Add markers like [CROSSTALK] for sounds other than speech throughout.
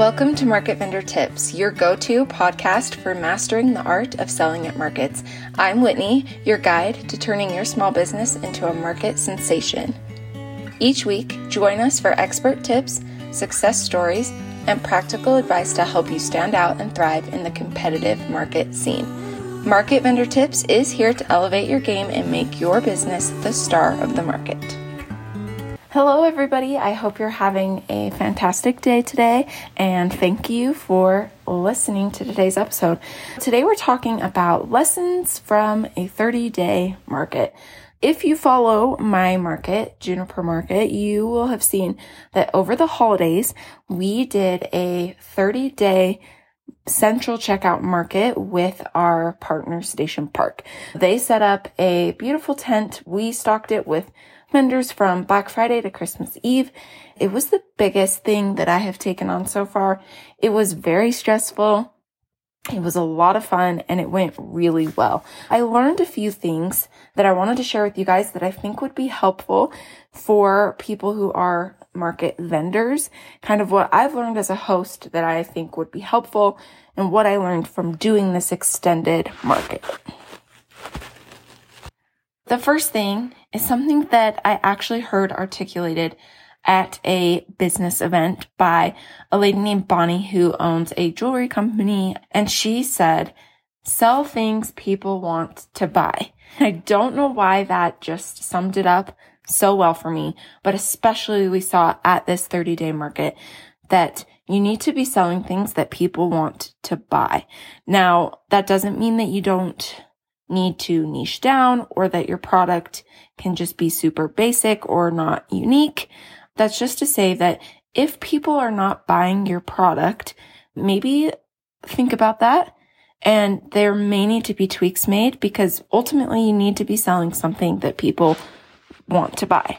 Welcome to Market Vendor Tips, your go to podcast for mastering the art of selling at markets. I'm Whitney, your guide to turning your small business into a market sensation. Each week, join us for expert tips, success stories, and practical advice to help you stand out and thrive in the competitive market scene. Market Vendor Tips is here to elevate your game and make your business the star of the market. Hello, everybody. I hope you're having a fantastic day today, and thank you for listening to today's episode. Today, we're talking about lessons from a 30 day market. If you follow my market, Juniper Market, you will have seen that over the holidays, we did a 30 day central checkout market with our partner Station Park. They set up a beautiful tent. We stocked it with vendors from Black Friday to Christmas Eve. It was the biggest thing that I have taken on so far. It was very stressful. It was a lot of fun and it went really well. I learned a few things that I wanted to share with you guys that I think would be helpful for people who are market vendors. Kind of what I've learned as a host that I think would be helpful and what I learned from doing this extended market. The first thing is something that I actually heard articulated at a business event by a lady named Bonnie who owns a jewelry company. And she said, sell things people want to buy. I don't know why that just summed it up so well for me, but especially we saw at this 30 day market that you need to be selling things that people want to buy. Now, that doesn't mean that you don't need to niche down or that your product can just be super basic or not unique. That's just to say that if people are not buying your product, maybe think about that. And there may need to be tweaks made because ultimately you need to be selling something that people want to buy.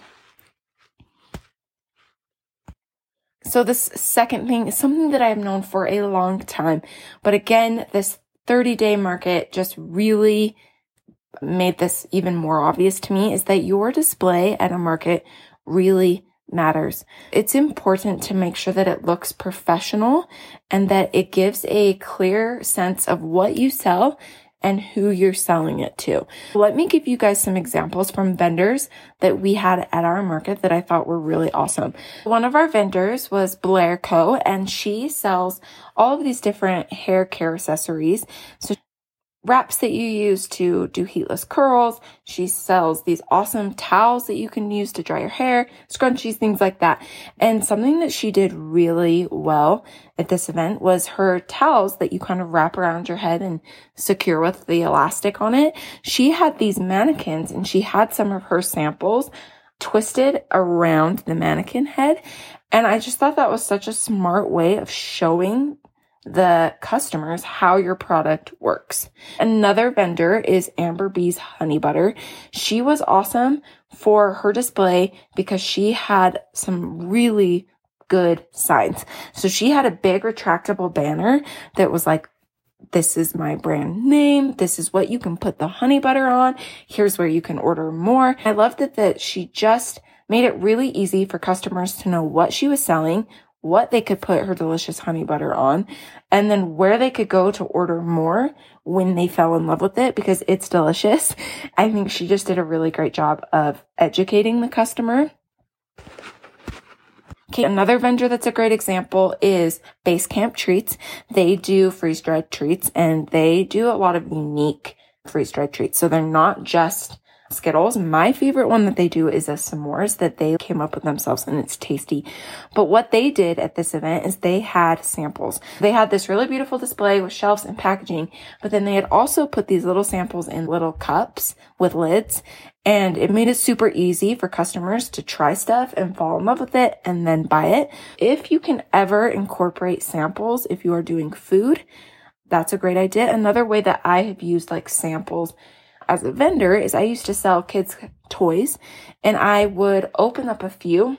So this second thing is something that I have known for a long time. But again, this 30 day market just really made this even more obvious to me is that your display at a market really matters. It's important to make sure that it looks professional and that it gives a clear sense of what you sell and who you're selling it to. Let me give you guys some examples from vendors that we had at our market that I thought were really awesome. One of our vendors was Blair Co. and she sells all of these different hair care accessories. So wraps that you use to do heatless curls. She sells these awesome towels that you can use to dry your hair, scrunchies, things like that. And something that she did really well at this event was her towels that you kind of wrap around your head and secure with the elastic on it. She had these mannequins and she had some of her samples twisted around the mannequin head. And I just thought that was such a smart way of showing the customers how your product works. Another vendor is Amber Bee's Honey Butter. She was awesome for her display because she had some really good signs. So she had a big retractable banner that was like, this is my brand name. This is what you can put the honey butter on. Here's where you can order more. I loved it that she just made it really easy for customers to know what she was selling, what they could put her delicious honey butter on, and then where they could go to order more when they fell in love with it because it's delicious. [LAUGHS] I think she just did a really great job of educating the customer. Okay, another vendor that's a great example is Basecamp Treats. They do freeze dried treats and they do a lot of unique freeze dried treats. So they're not just Skittles. My favorite one that they do is a s'mores that they came up with themselves and it's tasty. But what they did at this event is they had samples. They had this really beautiful display with shelves and packaging, but then they had also put these little samples in little cups with lids and it made it super easy for customers to try stuff and fall in love with it and then buy it. If you can ever incorporate samples, if you are doing food, that's a great idea. Another way that I have used like samples as a vendor is I used to sell kids toys and I would open up a few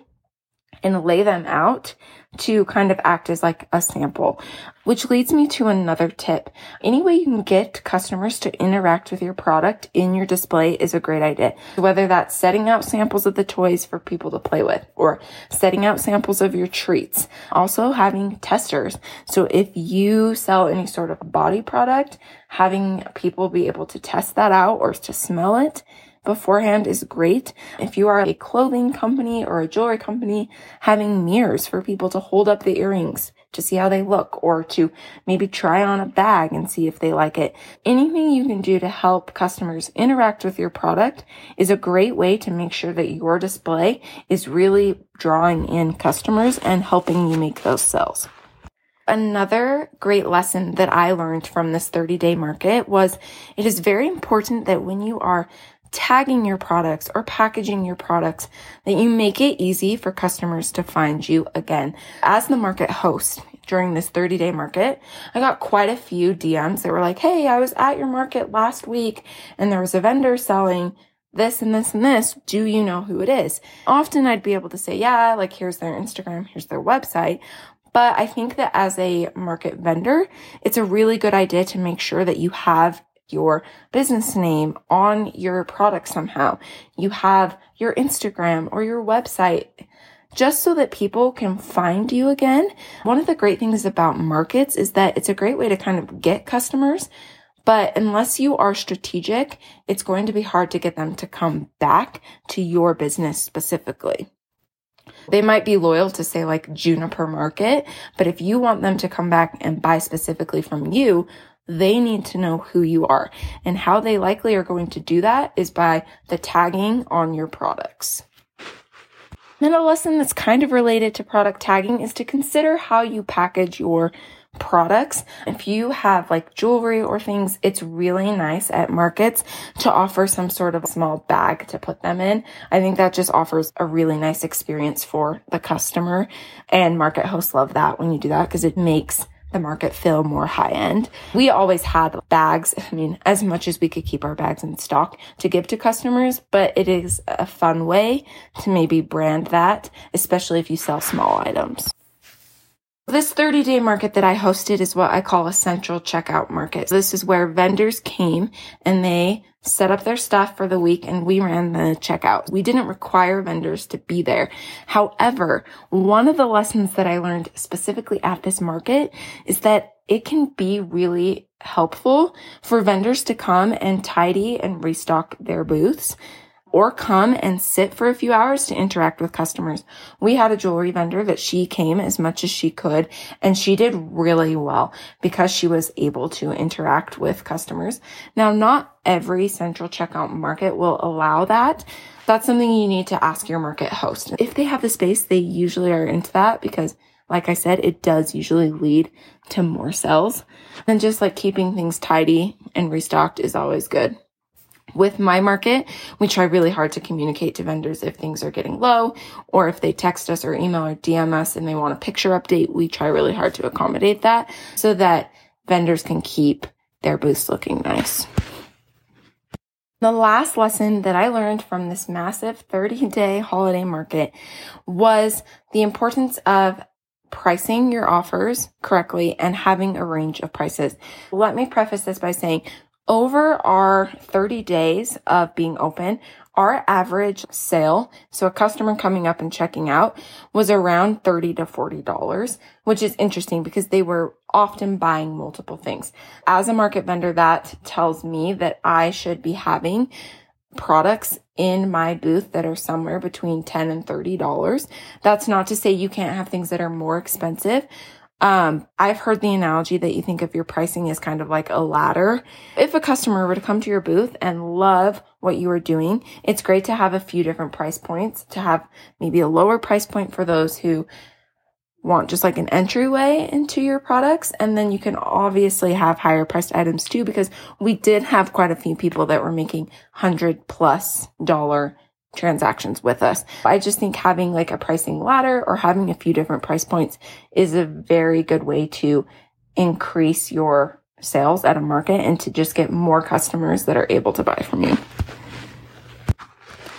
and lay them out to kind of act as like a sample, which leads me to another tip. Any way you can get customers to interact with your product in your display is a great idea. Whether that's setting out samples of the toys for people to play with or setting out samples of your treats. Also having testers. So if you sell any sort of body product, having people be able to test that out or to smell it beforehand is great. If you are a clothing company or a jewelry company, having mirrors for people to hold up the earrings to see how they look or to maybe try on a bag and see if they like it. Anything you can do to help customers interact with your product is a great way to make sure that your display is really drawing in customers and helping you make those sales. Another great lesson that I learned from this 30 day market was it is very important that when you are tagging your products or packaging your products that you make it easy for customers to find you again. As the market host during this 30 day market, I got quite a few DMs that were like, Hey, I was at your market last week and there was a vendor selling this and this and this. Do you know who it is? Often I'd be able to say, yeah, like here's their Instagram, here's their website. But I think that as a market vendor, it's a really good idea to make sure that you have your business name on your product somehow. You have your Instagram or your website just so that people can find you again. One of the great things about markets is that it's a great way to kind of get customers. But unless you are strategic, it's going to be hard to get them to come back to your business specifically. They might be loyal to say like Juniper Market, but if you want them to come back and buy specifically from you, they need to know who you are. And how they likely are going to do that is by the tagging on your products. Then a lesson that's kind of related to product tagging is to consider how you package your products. If you have like jewelry or things, it's really nice at markets to offer some sort of small bag to put them in. I think that just offers a really nice experience for the customer and market hosts love that when you do that because it makes the market feel more high end. We always had bags. I mean, as much as we could keep our bags in stock to give to customers, but it is a fun way to maybe brand that, especially if you sell small items. This 30 day market that I hosted is what I call a central checkout market. This is where vendors came and they set up their stuff for the week and we ran the checkout. We didn't require vendors to be there. However, one of the lessons that I learned specifically at this market is that it can be really helpful for vendors to come and tidy and restock their booths or come and sit for a few hours to interact with customers. We had a jewelry vendor that she came as much as she could and she did really well because she was able to interact with customers. Now, not every central checkout market will allow that. That's something you need to ask your market host. If they have the space, they usually are into that because like I said, it does usually lead to more sales. And just like keeping things tidy and restocked is always good. With my market, we try really hard to communicate to vendors if things are getting low or if they text us or email or DM us and they want a picture update. We try really hard to accommodate that so that vendors can keep their booths looking nice. The last lesson that I learned from this massive 30 day holiday market was the importance of pricing your offers correctly and having a range of prices. Let me preface this by saying over our 30 days of being open, our average sale, so a customer coming up and checking out, was around 30 to $40, which is interesting because they were often buying multiple things. As a market vendor, that tells me that I should be having products in my booth that are somewhere between 10 and $30. That's not to say you can't have things that are more expensive, um, I've heard the analogy that you think of your pricing as kind of like a ladder. If a customer were to come to your booth and love what you are doing, it's great to have a few different price points, to have maybe a lower price point for those who want just like an entryway into your products. And then you can obviously have higher priced items too, because we did have quite a few people that were making hundred plus dollar transactions with us. I just think having like a pricing ladder or having a few different price points is a very good way to increase your sales at a market and to just get more customers that are able to buy from you.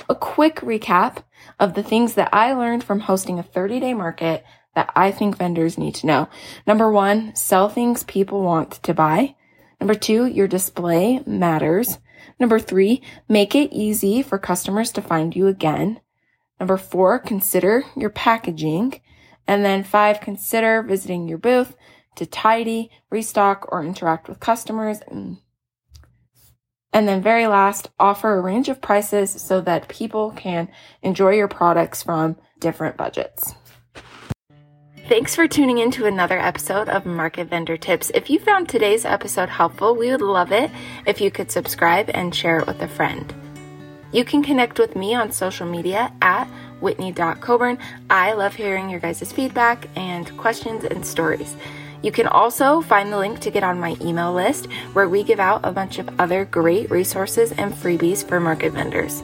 A quick recap of the things that I learned from hosting a 30 day market that I think vendors need to know. Number one, sell things people want to buy. Number two, your display matters. Number three, make it easy for customers to find you again. Number four, consider your packaging. And then five, consider visiting your booth to tidy, restock, or interact with customers. Mm. And then very last, offer a range of prices so that people can enjoy your products from different budgets. Thanks for tuning in to another episode of Market Vendor Tips. If you found today's episode helpful, we would love it if you could subscribe and share it with a friend. You can connect with me on social media at whitney.coburn. I love hearing your guys' feedback and questions and stories. You can also find the link to get on my email list where we give out a bunch of other great resources and freebies for market vendors.